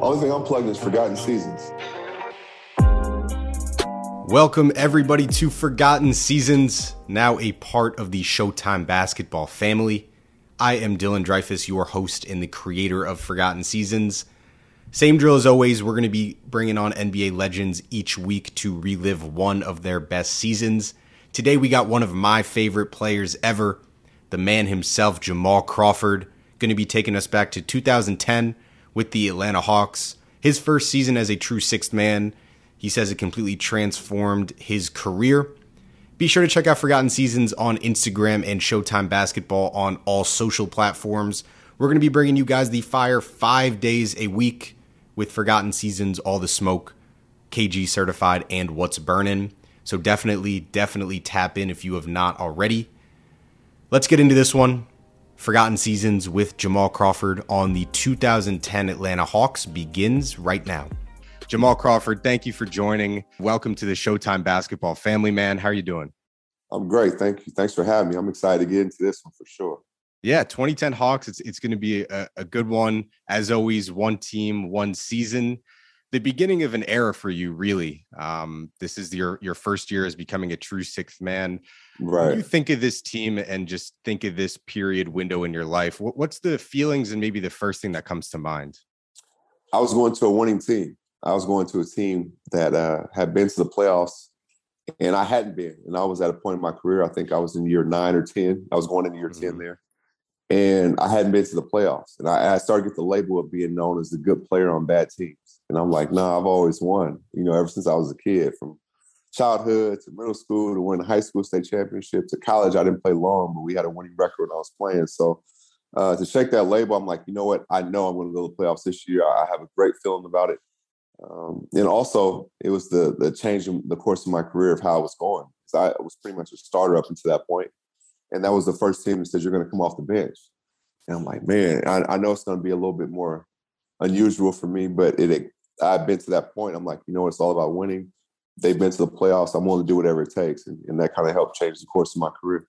Only thing I'm plugging is Forgotten Seasons. Welcome, everybody, to Forgotten Seasons, now a part of the Showtime basketball family. I am Dylan Dreyfuss, your host and the creator of Forgotten Seasons. Same drill as always, we're going to be bringing on NBA legends each week to relive one of their best seasons. Today, we got one of my favorite players ever, the man himself, Jamal Crawford, going to be taking us back to 2010 with the Atlanta Hawks. His first season as a true sixth man, he says it completely transformed his career. Be sure to check out Forgotten Seasons on Instagram and Showtime Basketball on all social platforms. We're going to be bringing you guys the fire five days a week with Forgotten Seasons, All the Smoke, KG certified, and What's Burning. So definitely, definitely tap in if you have not already. Let's get into this one. Forgotten Seasons with Jamal Crawford on the 2010 Atlanta Hawks begins right now. Jamal Crawford, thank you for joining. Welcome to the Showtime Basketball family, man. How are you doing? I'm great. Thank you. Thanks for having me. I'm excited to get into this one for sure. Yeah, 2010 Hawks. It's it's going to be a, a good one. As always, one team, one season. The beginning of an era for you, really. Um, this is your your first year as becoming a true sixth man. Right. When you think of this team and just think of this period window in your life, what, what's the feelings and maybe the first thing that comes to mind? I was going to a winning team. I was going to a team that uh, had been to the playoffs, and I hadn't been. And I was at a point in my career. I think I was in year nine or ten. I was going into year mm-hmm. ten there, and I hadn't been to the playoffs. And I, I started to get the label of being known as the good player on bad teams. And I'm like, nah, I've always won. You know, ever since I was a kid, from childhood to middle school to win the high school state championship to college. I didn't play long, but we had a winning record when I was playing. So uh, to shake that label, I'm like, you know what? I know I'm going to go to the playoffs this year. I have a great feeling about it. Um, and also, it was the the change in the course of my career of how I was going. I was pretty much a starter up until that point, and that was the first team that said you're going to come off the bench. And I'm like, man, I, I know it's going to be a little bit more unusual for me, but it, it I've been to that point. I'm like, you know, it's all about winning. They've been to the playoffs. I'm willing to do whatever it takes, and, and that kind of helped change the course of my career.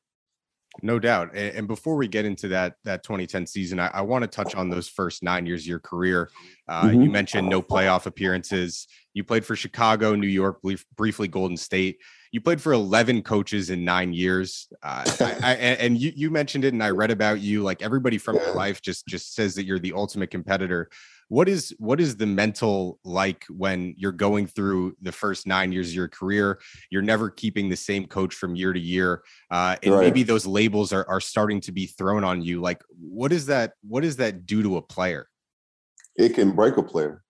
No doubt. And before we get into that that 2010 season, I, I want to touch on those first nine years of your career. Uh, mm-hmm. You mentioned no playoff appearances. You played for Chicago, New York, brief, briefly Golden State. You played for 11 coaches in nine years. Uh, I, I, and you, you mentioned it, and I read about you. Like everybody from your life just just says that you're the ultimate competitor what is what is the mental like when you're going through the first nine years of your career? You're never keeping the same coach from year to year uh, and right. maybe those labels are, are starting to be thrown on you like what is that what does that do to a player? It can break a player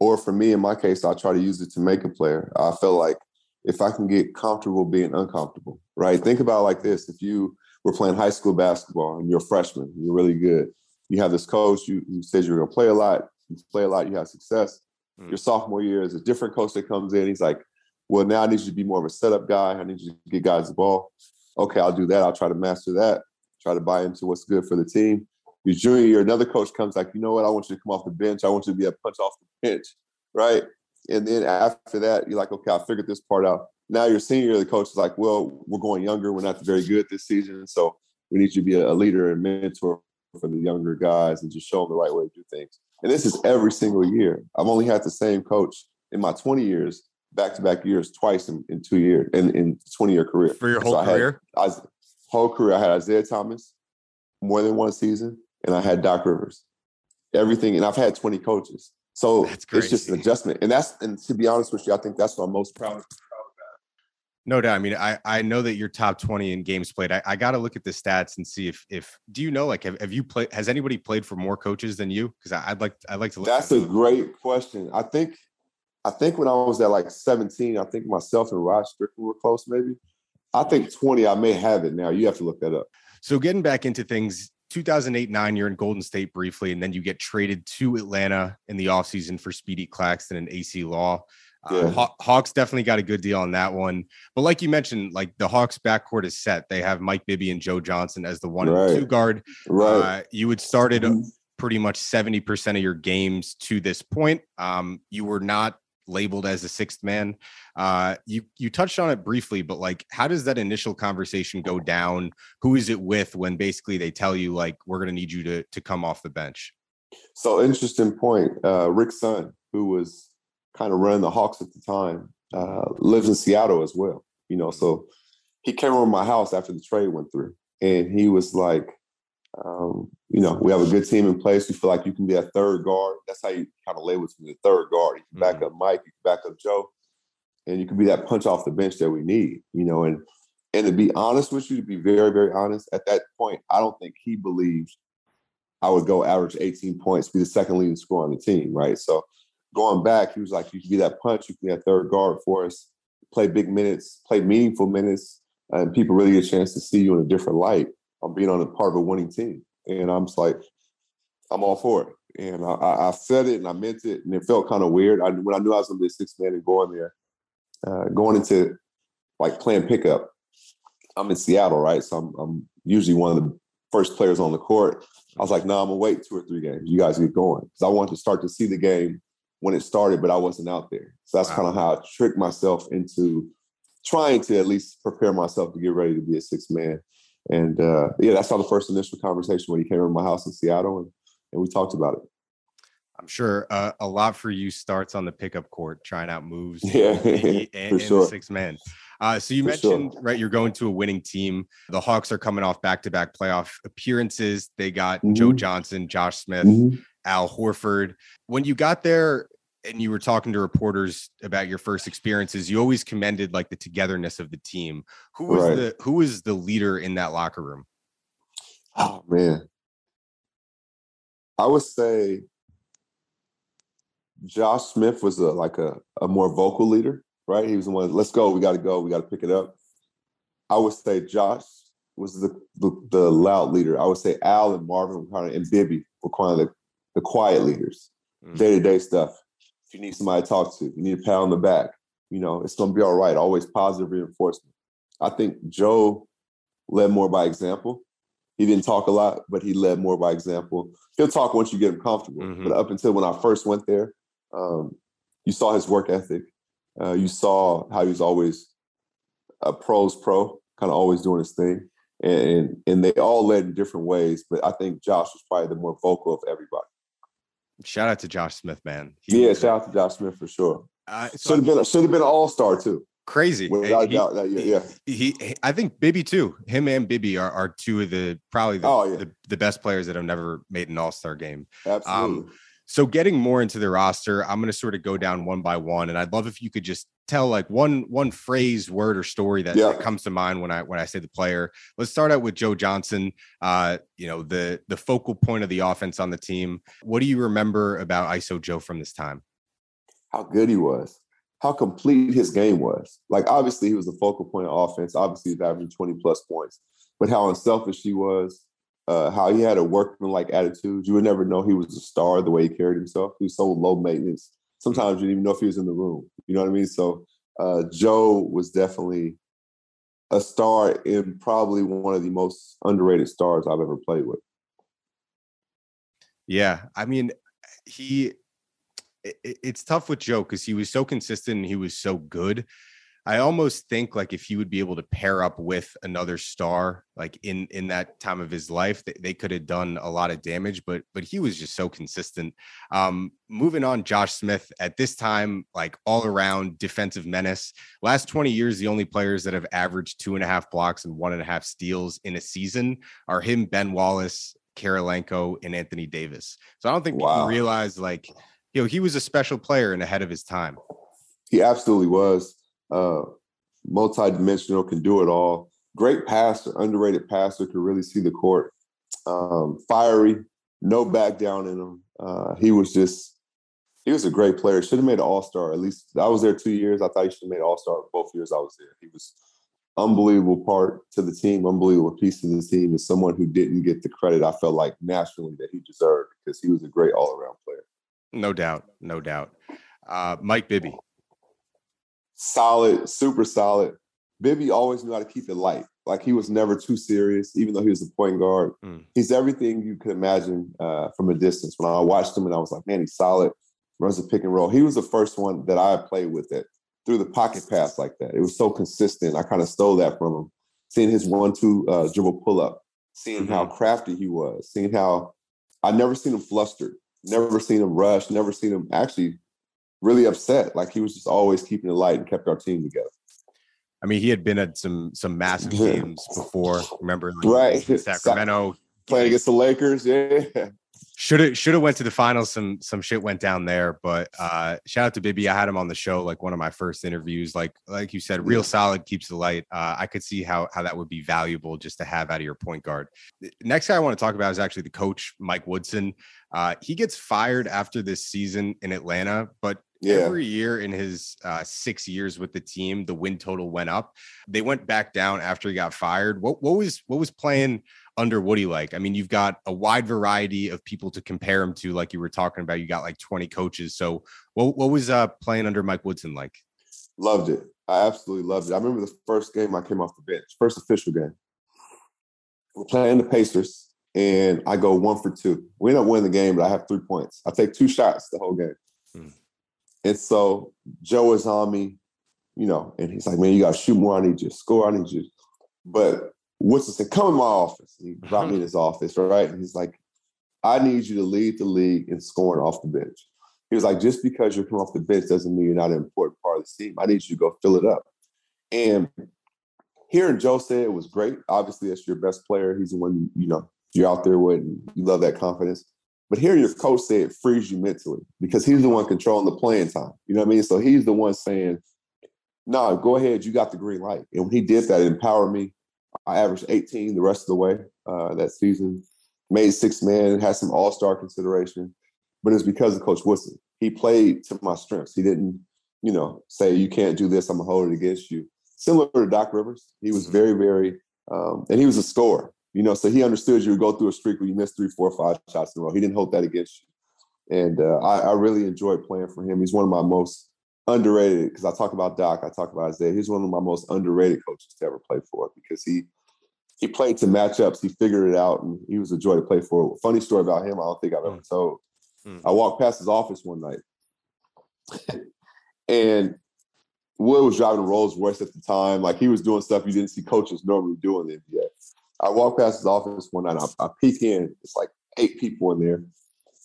or for me in my case i try to use it to make a player. I feel like if i can get comfortable being uncomfortable right? Think about like this if you were playing high school basketball and you're a freshman you're really good. You have this coach you, you says you're going to play a lot you play a lot, you have success. Mm. Your sophomore year is a different coach that comes in. He's like, well, now I need you to be more of a setup guy. I need you to get guys the ball. Okay, I'll do that. I'll try to master that. Try to buy into what's good for the team. Your junior year, another coach comes like, you know what? I want you to come off the bench. I want you to be a punch off the bench, right? And then after that, you're like, okay, I figured this part out. Now your senior year, the coach is like, well, we're going younger. We're not very good this season, so we need you to be a leader and mentor for the younger guys and just show them the right way to do things. And this is every single year. I've only had the same coach in my 20 years, back to back years, twice in, in two years, in, in 20 year career. For your whole so career? I had, I, whole career, I had Isiah Thomas more than one season, and I had Doc Rivers. Everything, and I've had 20 coaches. So it's just an adjustment. And that's, and to be honest with you, I think that's what I'm most proud of. No doubt. I mean, I, I know that you're top 20 in games played. I, I got to look at the stats and see if if do you know like have, have you played has anybody played for more coaches than you? Because I'd like I'd like to look. That's a great question. I think I think when I was at like 17, I think myself and Rod Strickland were close, maybe. I think 20, I may have it now. You have to look that up. So getting back into things, 2008 9 you're in golden state briefly and then you get traded to atlanta in the offseason for speedy claxton and Acie Law yeah. Uh, Hawks definitely got a good deal on that one. But like you mentioned, like the Hawks backcourt is set. They have Mike Bibby and Joe Johnson as the one right. and two guard. Right. Uh, you had started mm-hmm. pretty much 70% of your games to this point. Um, you were not labeled as a sixth man. Uh, you you touched on it briefly, but like, how does that initial conversation go down? Who is it with when basically they tell you like we're going to need you to to come off the bench? So interesting point. Uh, Rick Sund, who was kind of running the Hawks at the time, uh, lives in Seattle as well. You know, so he came over my house after the trade went through, and he was like, um, you know, we have a good team in place. We feel like you can be a third guard. That's how you kind of label me the third guard. You can back mm-hmm. up Mike, you can back up Joe, and you can be that punch off the bench that we need. You know, and and to be honest with you, to be very very honest, at that point, I don't think he believed I would go average 18 points, be the second leading scorer on the team, right? So going back, he was like, you can be that punch, you can be that third guard for us, play big minutes, play meaningful minutes, and people really get a chance to see you in a different light on being on a part of a winning team. And I'm just like, I'm all for it. And I, I said it and I meant it, and it felt kind of weird. I, when I knew I was going to be a six man and going there, uh, going into like playing pickup. I'm in Seattle, right? So I'm, I'm usually one of the first players on the court. I was like, no, nah, I'm gonna wait two or three games. You guys get going because I wanted to start to see the game when it started, but I wasn't out there. So that's wow. kind of how I tricked myself into trying to at least prepare myself to get ready to be a six man. And uh, yeah, that's how the first initial conversation when he came over my house in Seattle and, and we talked about it. I'm sure uh, a lot for you starts on the pickup court, trying out moves. Yeah, and, and, sure. six men. Uh, so you for mentioned sure. right, you're going to a winning team. The Hawks are coming off back-to-back playoff appearances. They got mm-hmm. Joe Johnson, Josh Smith, mm-hmm. Al Horford. When you got there, and you were talking to reporters about your first experiences, you always commended like the togetherness of the team. Who was right. the who was the leader in that locker room? Oh man. I would say Josh Smith was a like a, a more vocal leader, right? He was the one, let's go, we gotta go, we gotta pick it up. I would say Josh was the the, the loud leader. I would say Al and Marvin were kind of and Bibby were kind of the, the quiet leaders, day to day stuff If you need somebody to talk to, you need a pat on the back. You know, it's going to be all right. Always positive reinforcement. I think Joe led more by example. He didn't talk a lot, but he led more by example. He'll talk once you get him comfortable. Mm-hmm. But up until when I first went there, um, you saw his work ethic. Uh, you saw how he was always a pro's pro, kind of always doing his thing. And, and they all led in different ways. But I think Josh was probably the more vocal of everybody. Shout out to Josh Smith, man. He yeah, shout out to Josh Smith for sure. Uh, so should have been should have been an all star too. Crazy. Without he, doubt, that, yeah, he, he, I think Bibby too. Him and Bibby are, are two of the probably the, oh, yeah. the, the, best players that have never made an all star game. Absolutely. Um, so getting more into the roster, I'm going to sort of go down one by one, and I'd love if you could just tell like one one phrase, word, or story that, yeah. that, comes to mind when I when I say the player. Let's start out with Joe Johnson. Uh, you know the the focal point of the offense on the team. What do you remember about ISO Joe from this time? How good he was, how complete his game was. Like obviously he was the focal point of offense. Obviously he's averaging 20 plus points, but how unselfish he was uh, how he had a workman-like attitude. You would never know he was a star the way he carried himself. He was so low maintenance. Sometimes you didn't even know if he was in the room. You know what I mean? So uh, Joe was definitely a star and probably one of the most underrated stars I've ever played with. Yeah, I mean, he. It, it's tough with Joe because he was so consistent and he was so good. I almost think like if he would be able to pair up with another star, like in in that time of his life, they, they could have done a lot of damage. But but he was just so consistent. Um, moving on, Josh Smith at this time, like all around defensive menace. Last twenty years, the only players that have averaged two and a half blocks and one and a half steals in a season are him, Ben Wallace, Kirilenko, and Anthony Davis. So I don't think wow. people realize like you know he was a special player and ahead of his time. He absolutely was uh, multi-dimensional, can do it all. Great passer, underrated passer, can really see the court. Um, fiery, no back down in him. Uh, he was just, he was a great player. Should have made an All Star. At least I was there two years. I thought he should have made All Star both years I was there. He was unbelievable part to the team, unbelievable piece to the team, and someone who didn't get the credit I felt like nationally that he deserved because he was a great all around player. No doubt, no doubt. Uh, Mike Bibby, solid, super solid. Bibby always knew how to keep it light. Like he was never too serious, even though he was a point guard. Mm. He's everything you could imagine uh, from a distance. When I watched him, and I was like, man, he's solid. Runs a pick and roll. He was the first one that I played with it through the pocket pass like that. It was so consistent. I kind of stole that from him. Seeing his one-two uh, dribble pull up, seeing mm-hmm. how crafty he was, seeing how I never seen him flustered. Never seen him rush. Never seen him actually really upset. Like he was just always keeping it light and kept our team together. I mean, he had been at some some massive games before. Remember, like right? Sacramento playing against the Lakers. Yeah, should have should have went to the finals. Some some shit went down there, but uh, shout out to Bibby. I had him on the show, like one of my first interviews. Like like you said, real solid, keeps the light. Uh, I could see how how that would be valuable just to have out of your point guard. Next guy I want to talk about is actually the coach, Mike Woodson. Uh, he gets fired after this season in Atlanta, but yeah. every year in his uh, six years with the team, the win total went up. They went back down after he got fired. What what was what was playing under Woody like? I mean, you've got a wide variety of people to compare him to, like you were talking about. You got like 20 coaches. So what, what was uh, playing under Mike Woodson like? Loved it. I absolutely loved it. I remember the first game I came off the bench, first official game. We're playing the Pacers, and I go one for two. We end up winning the game, but I have three points. I take two shots the whole game. Hmm. And so Joe is on me, you know, and he's like, man, you got to shoot more. I need you to score. I need you. But Woodson said, come in my office. He brought me in his office, right? And he's like, I need you to lead the league in scoring off the bench. He was like, just because you're coming off the bench doesn't mean you're not an important part of the team. I need you to go fill it up. And hearing Joe say it was great. Obviously, that's your best player. He's the one, you know, you're out there with and you love that confidence. But hearing your coach say it frees you mentally because he's the one controlling the playing time. You know what I mean? So he's the one saying, no, go ahead, you got the green light. And when he did that, it empowered me. I averaged 18 the rest of the way uh, that season. Made six man, had some all star consideration, but it's because of Coach Woodson. He played to my strengths. He didn't, you know, say you can't do this. I'm gonna hold it against you. Similar to Doc Rivers, he was very, very, um, and he was a scorer. You know, so he understood you would go through a streak where you missed three, four, five shots in a row. He didn't hold that against you, and uh, I, I really enjoyed playing for him. He's one of my most underrated because I talk about Doc, I talk about Isiah. He's one of my most underrated coaches to ever play for because he he played to matchups. He figured it out, and he was a joy to play for. Funny story about him, I don't think I've ever mm. told. Mm. I walked past his office one night, and Wood was driving a Rolls Royce at the time. Like he was doing stuff you didn't see coaches normally do in the NBA. I walk past his office one night. I, I peek in. It's like eight people in there,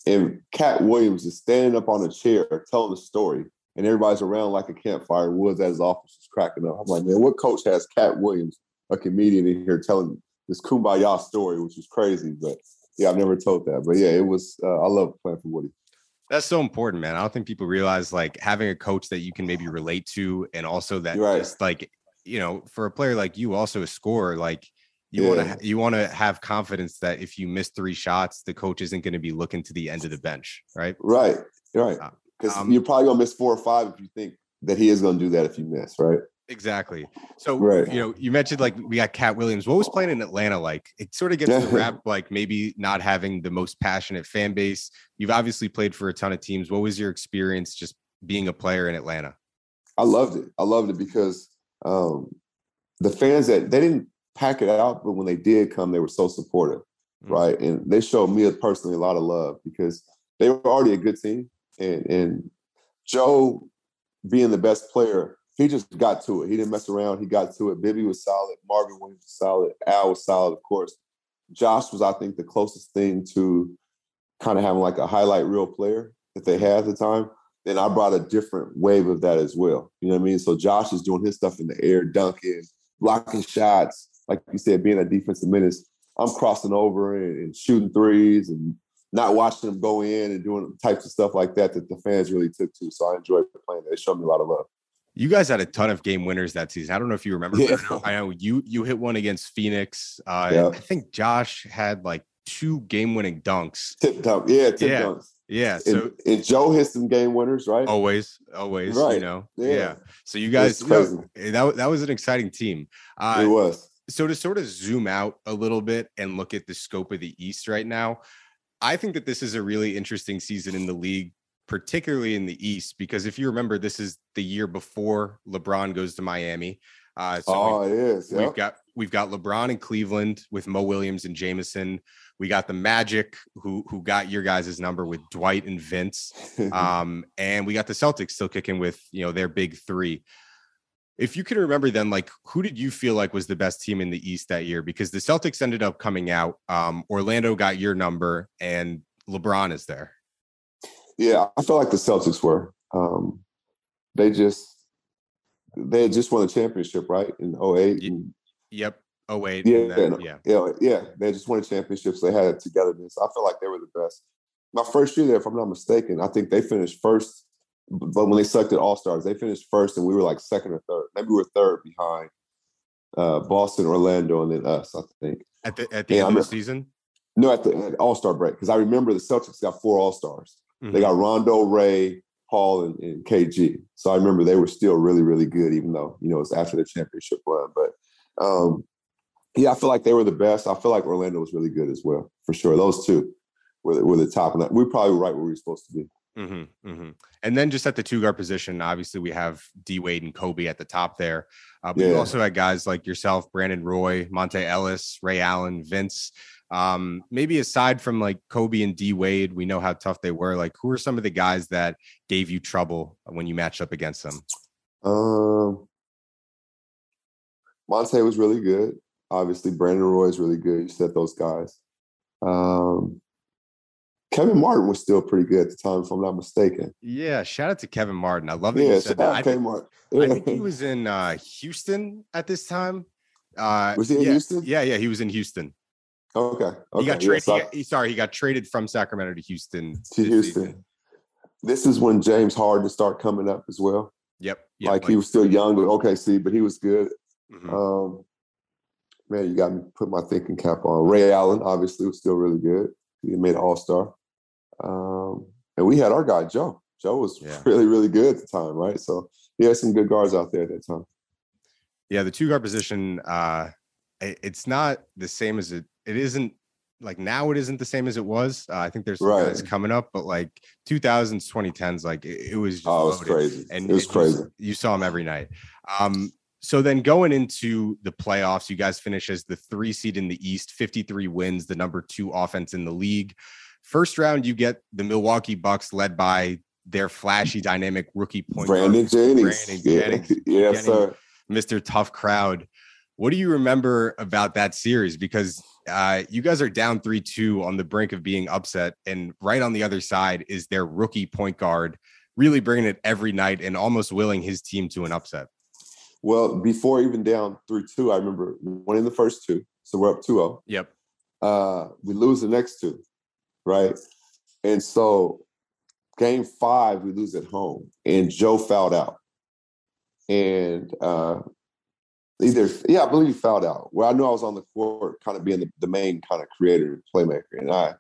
and Katt Williams is standing up on a chair telling a story and everybody's around like a campfire. Woods at his office is cracking up. I'm like, man, what coach has Katt Williams, a comedian, in here telling this kumbaya story, which is crazy. But yeah, I've never told that. But yeah, it was. Uh, I love playing for Woody. That's so important, man. I don't think people realize like having a coach that you can maybe relate to, and also that right. just like you know, for a player like you, also a scorer, like you yeah. want to you want to have confidence that if you miss three shots, the coach isn't going to be looking to the end of the bench, right? Right, right. Uh, because um, you're probably gonna miss four or five if you think that he is gonna do that if you miss, right? Exactly. So right. you know, you mentioned like we got Katt Williams. What was playing in Atlanta like? It sort of gets the rap like maybe not having the most passionate fan base. You've obviously played for a ton of teams. What was your experience just being a player in Atlanta? I loved it. I loved it because um, the fans that they didn't pack it out, but when they did come, they were so supportive, mm-hmm. right? And they showed me personally a lot of love because they were already a good team and and Joe being the best player, he just got to it. He didn't mess around. He got to it. Bibby was solid. Marvin Williams was solid. Al was solid, of course. Josh was, I think, the closest thing to kind of having like a highlight reel player that they had at the time. Then I brought a different wave of that as well. You know what I mean? So Josh is doing his stuff in the air, dunking, blocking shots. Like you said, being a defensive menace. I'm crossing over and, and shooting threes and not watching them go in and doing types of stuff like that that the fans really took to. So I enjoyed playing. They showed me a lot of love. You guys had a ton of game winners that season. I don't know if you remember. Yeah. I, know, I, know, you you hit one against Phoenix. Uh, yeah. I think Josh had like two game winning dunks. Tip dunk, yeah, tip yeah. dunks. Yeah. So and, and, Joe hit some game winners, right? Always, always. Right. You know. Yeah. yeah. So you guys, know, that that was an exciting team. Uh, it was. So to sort of zoom out a little bit and look at the scope of the East right now, I think that this is a really interesting season in the league, particularly in the East, because if you remember, this is the year before LeBron goes to Miami. Uh, so oh, we've, it is. Yep. We've got we've got LeBron in Cleveland with Mo Williams and Jamison. We got the Magic, who who got your guys' number with Dwight and Vince, um, and we got the Celtics still kicking with you know their big three if you can remember then like who did you feel like was the best team in the east that year because the celtics ended up coming out um, orlando got your number and lebron is there Yeah, I felt like the Celtics were. Um, they just they had just won the championship, right? In 08. And, yep. 08. yeah, then, yeah. yeah, yeah. They just won a championship, so they had it togetherness. I feel like they were the best. My first year there, if I'm not mistaken, I think they finished first. But when they selected All Stars, they finished first, and we were like second or third. Maybe we were third behind uh, Boston, Orlando, and then us. I think. At the at the Yeah, end of the season. No, at the All Star break, because I remember the Celtics got four All Stars. Mm-hmm. They got Rondo, Ray, Paul, and, and KG. So I remember they were still really, really good, even though you know it's after the championship run. But um, yeah, I feel like they were the best. I feel like Orlando was really good as well, for sure. Those two were the, were the top, and we probably were right where we were supposed to be. Mm-hmm, mm-hmm. And then just at the two guard position, obviously we have D Wade and Kobe at the top there. Uh, but you Yeah. also had guys like yourself, Brandon Roy, Monta Ellis, Ray Allen, Vince. Um, maybe aside from like Kobe and D Wade, we know how tough they were. Like, who are some of the guys that gave you trouble when you matched up against them? Um, Monta was really good. Obviously, Brandon Roy is really good. You said those guys. Um, Kevin Martin was still pretty good at the time, if I'm not mistaken. Yeah, shout out to Kevin Martin. I love that Yeah, you said that. I think, Martin. I think he was in uh, Houston at this time. Uh, Was he in yeah, Houston? Yeah, yeah, he was in Houston. okay. okay. He got yeah, traded. he I- got- he- sorry, he got traded from Sacramento to Houston. to Houston. season. This is when James Harden started coming up as well. Yep. yep like, he was still young with OKC, but he was good. mhm. Um, man, you got me put my thinking cap on. Ray Allen obviously was still really good. He made All Star, um, and we had our guy Joe. Joe was Yeah. really really good at the time, right? So he had some good guards out there at that time. Yeah, the two guard position, uh, it's not the same as it. It isn't like now. It isn't the same as it was. Uh, I think there's some guys coming up, but like 2000s, 2010s, like it, it was. Just Oh, it was loaded. crazy. and it was you- crazy. You saw him every night. Um, so then going into the playoffs, you guys finish as the three seed in the East, 53 wins, the number two offense in the league. First round, you get the Milwaukee Bucks led by their flashy, dynamic rookie point guard, Brandon Jennings. Brandon yeah. Jennings. yes, sir. Mr. Tough Crowd. What do you remember about that series? Because uh, you guys are down 3 2 on the brink of being upset. And right on the other side is their rookie point guard, really bringing it every night and almost willing his team to an upset. Well, before even down three two, I remember winning the first two, so we're up 2-0. Yep. uh, we lose the next two, right? And so game five, we lose at home, and Joe fouled out. And uh, either, yeah, I believe he fouled out. Well, I knew I was on the court, kind of being the, the main kind of creator playmaker. And I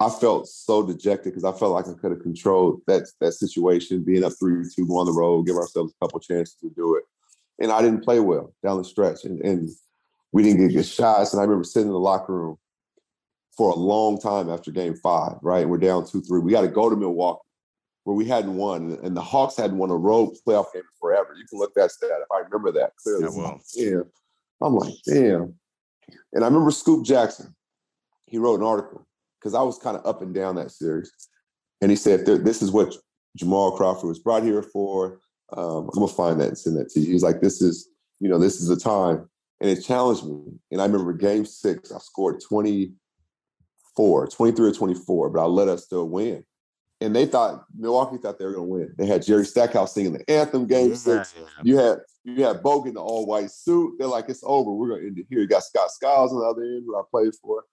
I felt so dejected because I felt like I could have controlled that that situation, being up three two, go on the road, give ourselves a couple chances to do it. And I didn't play well down the stretch. And, and we didn't get good shots. And I remember sitting in the locker room for a long time after game five, right? We're down 2 3. We got to go to Milwaukee where we hadn't won. And the Hawks hadn't won a road playoff game forever. You can look that stat if I remember that clearly. I will. Yeah. I'm like, damn. And I remember Scoop Jackson. He wrote an article because I was kind of up and down that series. And he said, This is what Jamal Crawford was brought here for. Um, I'm going to find that and send that to you. He was like, This is, you know, this is the time. And it challenged me. And I remember game six, I scored 24, 23 or 24, but I let us still win. And they thought, Milwaukee thought they were going to win. They had Jerry Stackhouse singing the anthem game six. You had you had Bogut in the all white suit. They're like, it's over. We're gonna end it here. You got Scott Skiles on the other end, who I played for.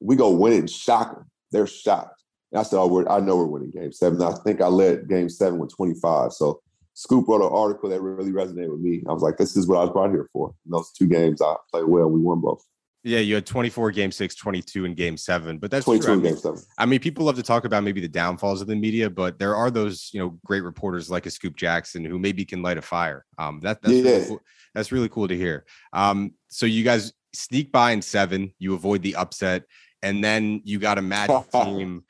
We go win it and shock them. They're shocked. And I said, oh, we're, I know we're winning game seven. I think I led game seven with 25. So Scoop wrote an article that really resonated with me. I was like, this is what I was brought here for. In those two games, I played well. We won both. Yeah, you had 24 game six, 22 in game seven. But that's true. 22 I in mean, game seven. I mean, people love to talk about maybe the downfalls of the media, but there are those, you know, great reporters like a Scoop Jackson who maybe can light a fire. Um, that, that's really cool. that's really cool to hear. Um, so you guys sneak by in seven, you avoid the upset, and then you got a Magic team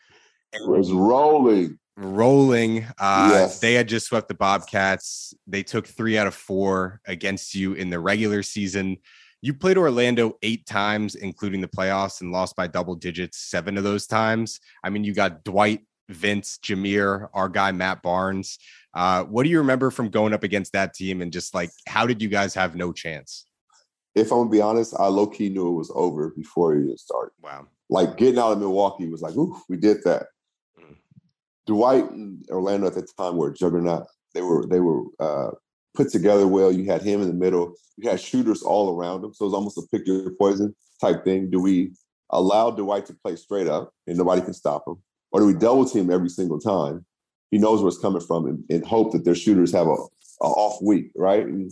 It was rolling. rolling. Uh, Yes. They had just swept the Bobcats. They took three out of four against you in the regular season. You played Orlando eight times, including the playoffs, and lost by double digits seven of those times. I mean, you got Dwight, Vince, Jameer, our guy Matt Barnes. Uh, what do you remember from going up against that team, and just like how did you guys have no chance? If I'm gonna be honest, I low key knew it was over before it even started. Wow. Like getting out of Milwaukee was like, ooh, we did that. Mm. Dwight and Orlando at the time were juggernaut. They were they were uh, put together well. You had him in the middle. You had shooters all around him. So it was almost a pick your poison type thing. Do we allow Dwight to play straight up and nobody can stop him? Or do we double team every single time? He knows where it's coming from and, and hope that their shooters have a, a off week, right? And,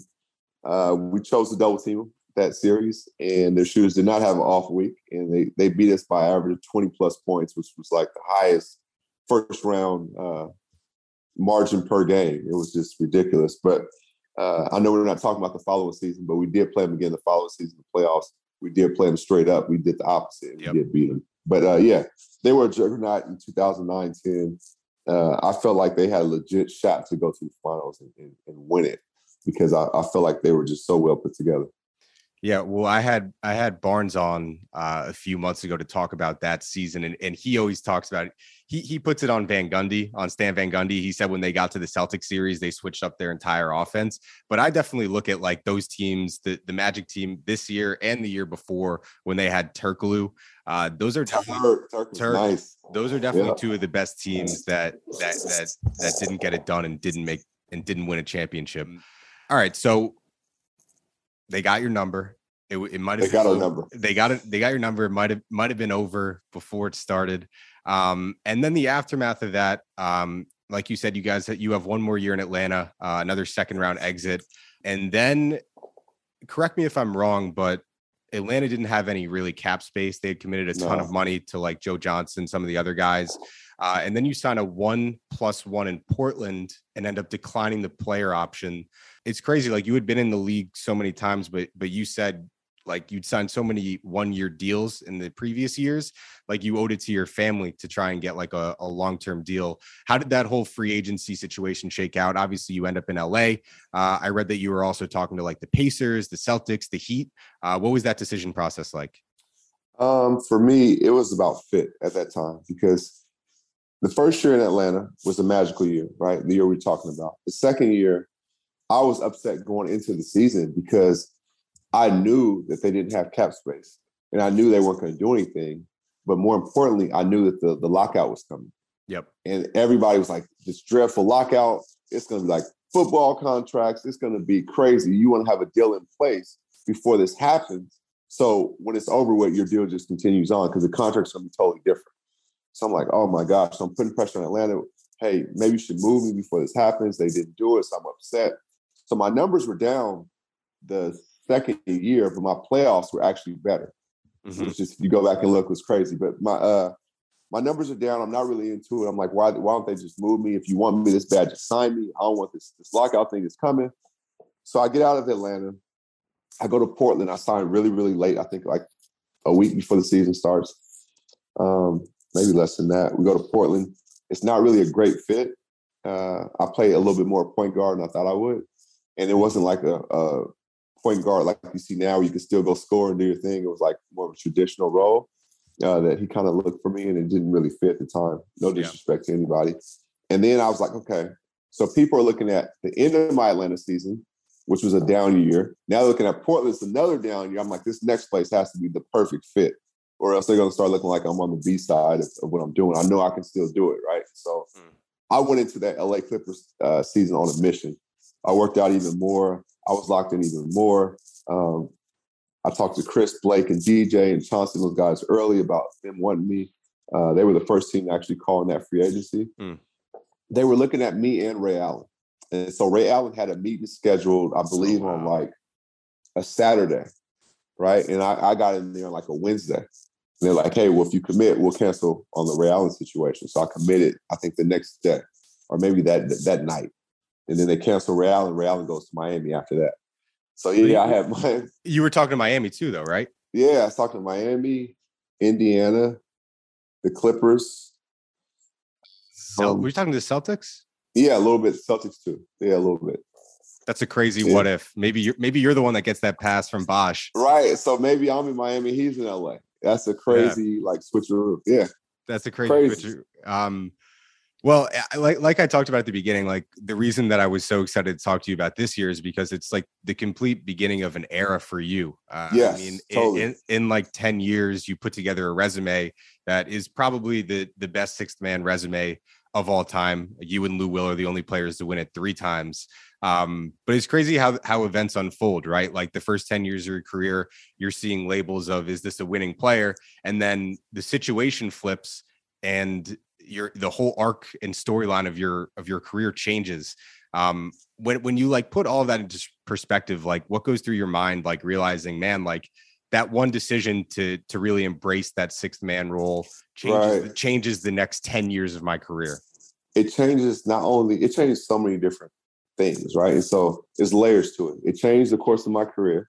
uh, we chose to double team him that series, and their shooters did not have an off week, and they they beat us by average 20 plus points, which was like the highest first round uh, margin per game. It was just ridiculous. But uh, I know we're not talking about the following season, but we did play them again the following season, the playoffs. We did play them straight up. We did the opposite. Yep. We did beat them. But uh, yeah, they were a juggernaut in 2009 10. Uh, I felt like they had a legit shot to go to the finals and, and, and win it because I, I felt like they were just so well put together. Yeah, well, I had I had Barnes on uh, a few months ago to talk about that season, and, and he always talks about it. He he puts it on Van Gundy, on Stan Van Gundy. He said when they got to the Celtic series, they switched up their entire offense. But I definitely look at like those teams, the the Magic team this year and the year before when they had Turkoglu. Uh, those are Turk, Turk, Turk, nice. Those are definitely yeah. two of the best teams that that that that didn't get it done and didn't make and didn't win a championship. All right, so they got your number. It, it might have they got a number. They got it. They got your number. It might have might have been over before it started. Um, and then the aftermath of that, um, like you said, you guys you have one more year in Atlanta, uh, another second round exit, and then correct me if I'm wrong, but Atlanta didn't have any really cap space. They had committed a ton no. of money to like Joe Johnson, some of the other guys. Uh, and then you sign a one plus one in Portland and end up declining the player option. It's crazy. Like you had been in the league so many times, but but you said like you'd signed so many one year deals in the previous years like you owed it to your family to try and get like a, a long term deal how did that whole free agency situation shake out obviously you end up in la uh, i read that you were also talking to like the pacers the celtics the heat uh, what was that decision process like um, for me it was about fit at that time because the first year in Atlanta was a magical year, right? The year we're talking about. The second year, I was upset going into the season because I knew that they didn't have cap space, and I knew they weren't going to do anything. But more importantly, I knew that the the lockout was coming. Yep. And everybody was like, "This dreadful lockout. It's going to be like football contracts. It's going to be crazy. You want to have a deal in place before this happens. So when it's over with, your deal just continues on because the contract's going to be totally different." So I'm like, "Oh my gosh!" So I'm putting pressure on Atlanta. Hey, maybe you should move me before this happens. They didn't do it, so I'm upset. So my numbers were down the second year, but my playoffs were actually better. Mm-hmm. It's just if you go back and look, it was crazy. But my uh my numbers are down. I'm not really into it. I'm like, why why don't they just move me? If you want me this bad, just sign me. I don't want this this lockout thing is coming. So I get out of Atlanta. I go to Portland. I sign really, really late. I think like a week before the season starts. Um, maybe less than that. We go to Portland. It's not really a great fit. Uh, I play a little bit more point guard than I thought I would. And it wasn't like a, a point guard like you see now, you can still go score and do your thing. It was like more of a traditional role uh, that he kind of looked for me, and it didn't really fit at the time. No disrespect yeah. to anybody. And then I was like, okay, so people are looking at the end of my Atlanta season, which was a down year. Now looking at Portland, it's another down year. I'm like, this next place has to be the perfect fit, or else they're going to start looking like I'm on the B side of, of, what I'm doing. I know I can still do it, right? So mm. I went into that LA Clippers uh, season on a mission. I worked out even more. I was locked in even more. Um, I talked to Chris, Blake, and DJ and Chauncey, those guys early about them wanting me. Uh, they were the first team to actually call in that free agency. Mm. They were looking at me and Ray Allen. And so Ray Allen had a meeting scheduled, I believe, oh, wow. on like a Saturday, right? And I, I got in there on like a Wednesday. And they're like, hey, well, if you commit, we'll cancel on the Ray Allen situation. So I committed, I think, the next day or maybe that that night and then they cancel Ray Allen. Ray Allen goes to Miami after that. So yeah, I had my. You were talking to Miami too, though, right? Yeah, I was talking to Miami, Indiana, the Clippers. So, um, were you talking to the Celtics? Yeah, a little bit. Celtics too. Yeah, a little bit. That's a crazy yeah. what if. Maybe you're maybe you're the one that gets that pass from Bosh. Right. So maybe I'm in Miami. He's in LA. That's a crazy yeah. like switcheroo. Yeah. That's a crazy, crazy. switcheroo. Um, well, like like I talked about at the beginning, like the reason that I was so excited to talk to you about this year is because it's like the complete beginning of an era for you. Uh, yes, I mean, totally. in, in like ten years, you put together a resume that is probably the the best sixth man resume of all time. You and Lou Will are the only players to win it three times. Um, but it's crazy how how events unfold, right? Like the first 10 years of your career, you're seeing labels of is this a winning player? And then the situation flips and your the whole arc and storyline of your of your career changes. Um, when when you like put all that into perspective, like what goes through your mind, like realizing, man, like that one decision to to really embrace that sixth man role changes right. changes the next 10 years of my career. It changes not only it changes so many different things right? And so there's layers to it. It changed the course of my career.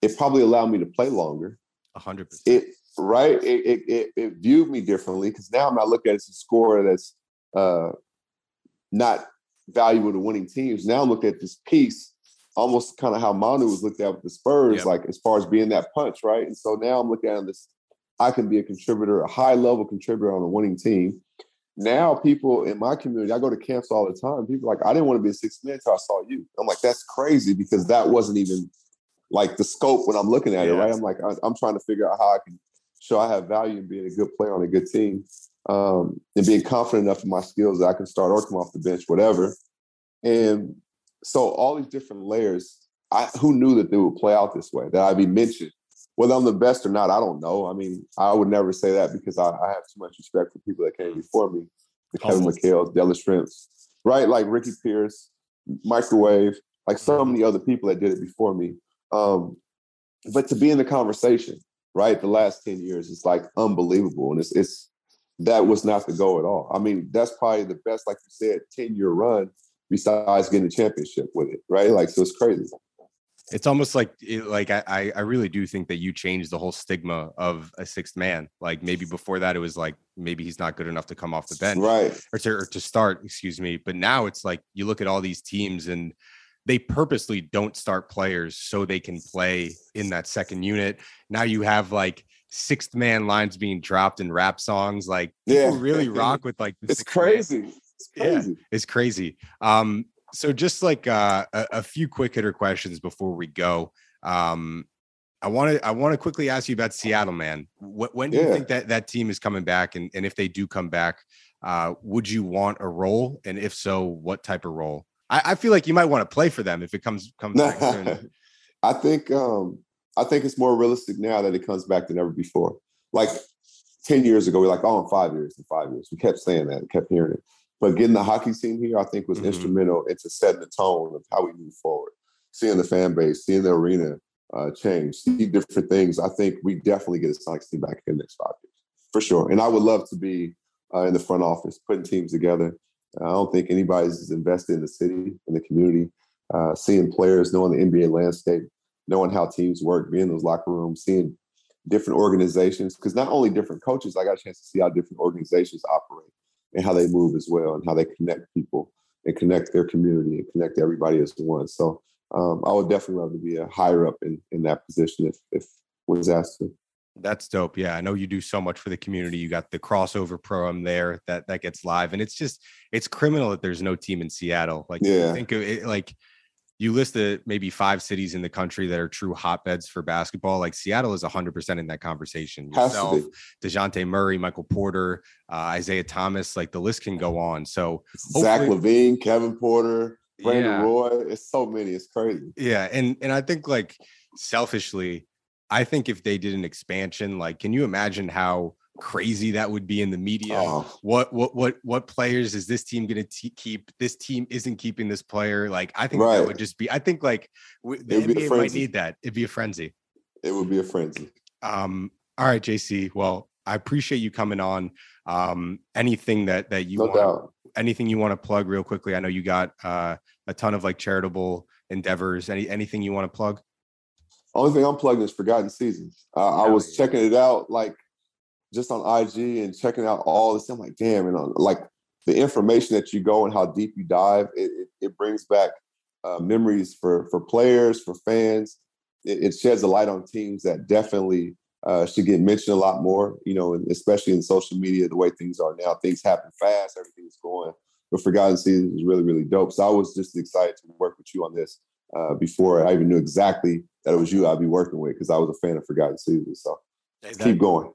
It probably allowed me to play longer. 100% it right it it, it, it viewed me differently because now i'm not looking at it as a scorer that's uh not valuable to winning teams now i'm looking at this piece almost kind of how Manu was looked at with the Spurs, yep. like as far as being that punch, right? And so now I'm looking at this. I can be a contributor, a high level contributor on a winning team. Now, people in my community, I go to camps all the time. People like, I didn't want to be a six man until I saw you. I'm like, that's crazy because that wasn't even like the scope when I'm looking at yeah. it, right? I'm like, I'm trying to figure out how I can show I have value in being a good player on a good team um, and being confident enough in my skills that I can start or come off the bench, whatever. And so all these different layers, I who knew that they would play out this way, that I'd be mentioned. Whether I'm the best or not, I don't know. I mean, I would never say that because I, I have too much respect for people that came before me. The Kevin McHale, Detlef Schrempfs, right? Like Ricky Pierce, Microwave, like so many other people that did it before me. Um, but to be in the conversation, right, the last 10 years, is like unbelievable. And it's it's that was not the goal at all. I mean, that's probably the best, like you said, 10 year run besides getting a championship with it, right? Like, so it's crazy. It's almost like, eh, like I, I really do think that you changed the whole stigma of a sixth man. Like maybe before that, it was like maybe he's not good enough to come off the bench, right, or to, or to start. Excuse me. But now it's like you look at all these teams and they purposely don't start players so they can play in that second unit. Now you have like sixth man lines being dropped in rap songs. Like people yeah. really rock with like it's crazy. It's crazy. Yeah, it's crazy. Um, so just like uh, a, a, few quick hitter questions before we go. Um, I want to I want to quickly ask you about Seattle, man. When do yeah. you think that that team is coming back, and, and if they do come back, uh, would you want a role, and if so, what type of role? I, I feel like you might want to play for them if it comes comes back soon. I think um, I think it's more realistic now that it comes back than ever before. Like ten years ago, we are like, oh, in five years, in five years. We kept saying that, kept hearing it. But getting the hockey team here, I think, was mm-hmm. instrumental into setting the tone of how we move forward. Seeing the fan base, seeing the arena uh, change, see different things. I think we definitely get a Sonics team back in the next five years, for sure. And I would love to be uh, in the front office, putting teams together. I don't think anybody's invested in the city, in the community, uh, seeing players, knowing the NBA landscape, knowing how teams work, being in those locker rooms, seeing different organizations. Because not only different coaches, I got a chance to see how different organizations operate and how they move as well and how they connect people and connect their community and connect everybody as one. So um, I would definitely love to be a higher up in, in that position if, if was asked to. That's dope. Yeah, I know you do so much for the community. You got the crossover program there that that gets live, and it's just it's criminal that there's no team in Seattle. Like, yeah. think of it like you listed maybe five cities in the country that are true hotbeds for basketball. Like Seattle is 100% in that conversation. Yourself, DeJounte Murray, Michael Porter, uh, Isaiah Thomas, like the list can go on. So Zach LaVine, Kevin Porter, Brandon yeah. Roy. It's so many. It's crazy. Yeah. And and I think like selfishly, I think if they did an expansion, like, can you imagine how crazy that would be in the media. Oh. What what what what players is this team going to keep? This team isn't keeping this player. Like I think right. that would just be. I think like w- the NBA might need that. It'd be a frenzy. It would be a frenzy. Um. All right, JC. Well, I appreciate you coming on. Um. Anything that that you no want, doubt. anything you want to plug real quickly? I know you got uh, a ton of like charitable endeavors. Any anything you want to plug? Only thing I'm plugging is Forgotten Seasons. Uh, I was yeah. checking it out like just on IG and checking out all this, I'm like, damn, and uh, like the information that you go and how deep you dive, it, it, it brings back uh, memories for for players, for fans. It, it, sheds a light on teams that definitely uh, should get mentioned a lot more. You know, especially in social media, the way things are now, things happen fast, everything's going. But Forgotten Seasons is really, really dope. So I was just excited to work with you on this uh, before I even knew exactly that it was you I'd be working with because I was a fan of Forgotten Seasons. So keep going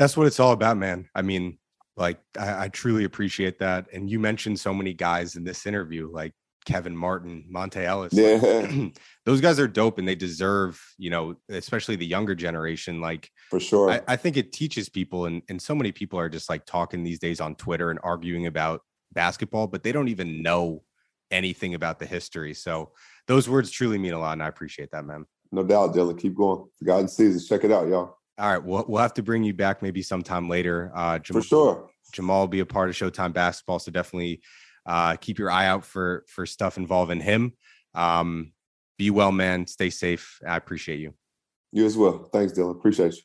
that's what it's all about, man. I mean, Like I, I truly appreciate that. And you mentioned so many guys in this interview, like Kevin Martin, Monta Ellis. Yeah. Like, those guys are dope and they deserve, you know, especially the younger generation. Like for sure. I, I, think it teaches people and, and so many people are just like talking these days on Twitter and arguing about basketball, but they don't even know anything about the history. So those words truly mean a lot. And I appreciate that, man. No doubt, Dylan. Keep going. Forgotten Seasons. Check it out, y'all. All right. We'll, we'll have to bring you back maybe sometime later. Uh, Jamal, For sure. Jamal will be a part of Showtime Basketball. So definitely uh, keep your eye out for for stuff involving him. Um, be well, man. Stay safe. I appreciate you. You as well. Thanks, Dylan. Appreciate you.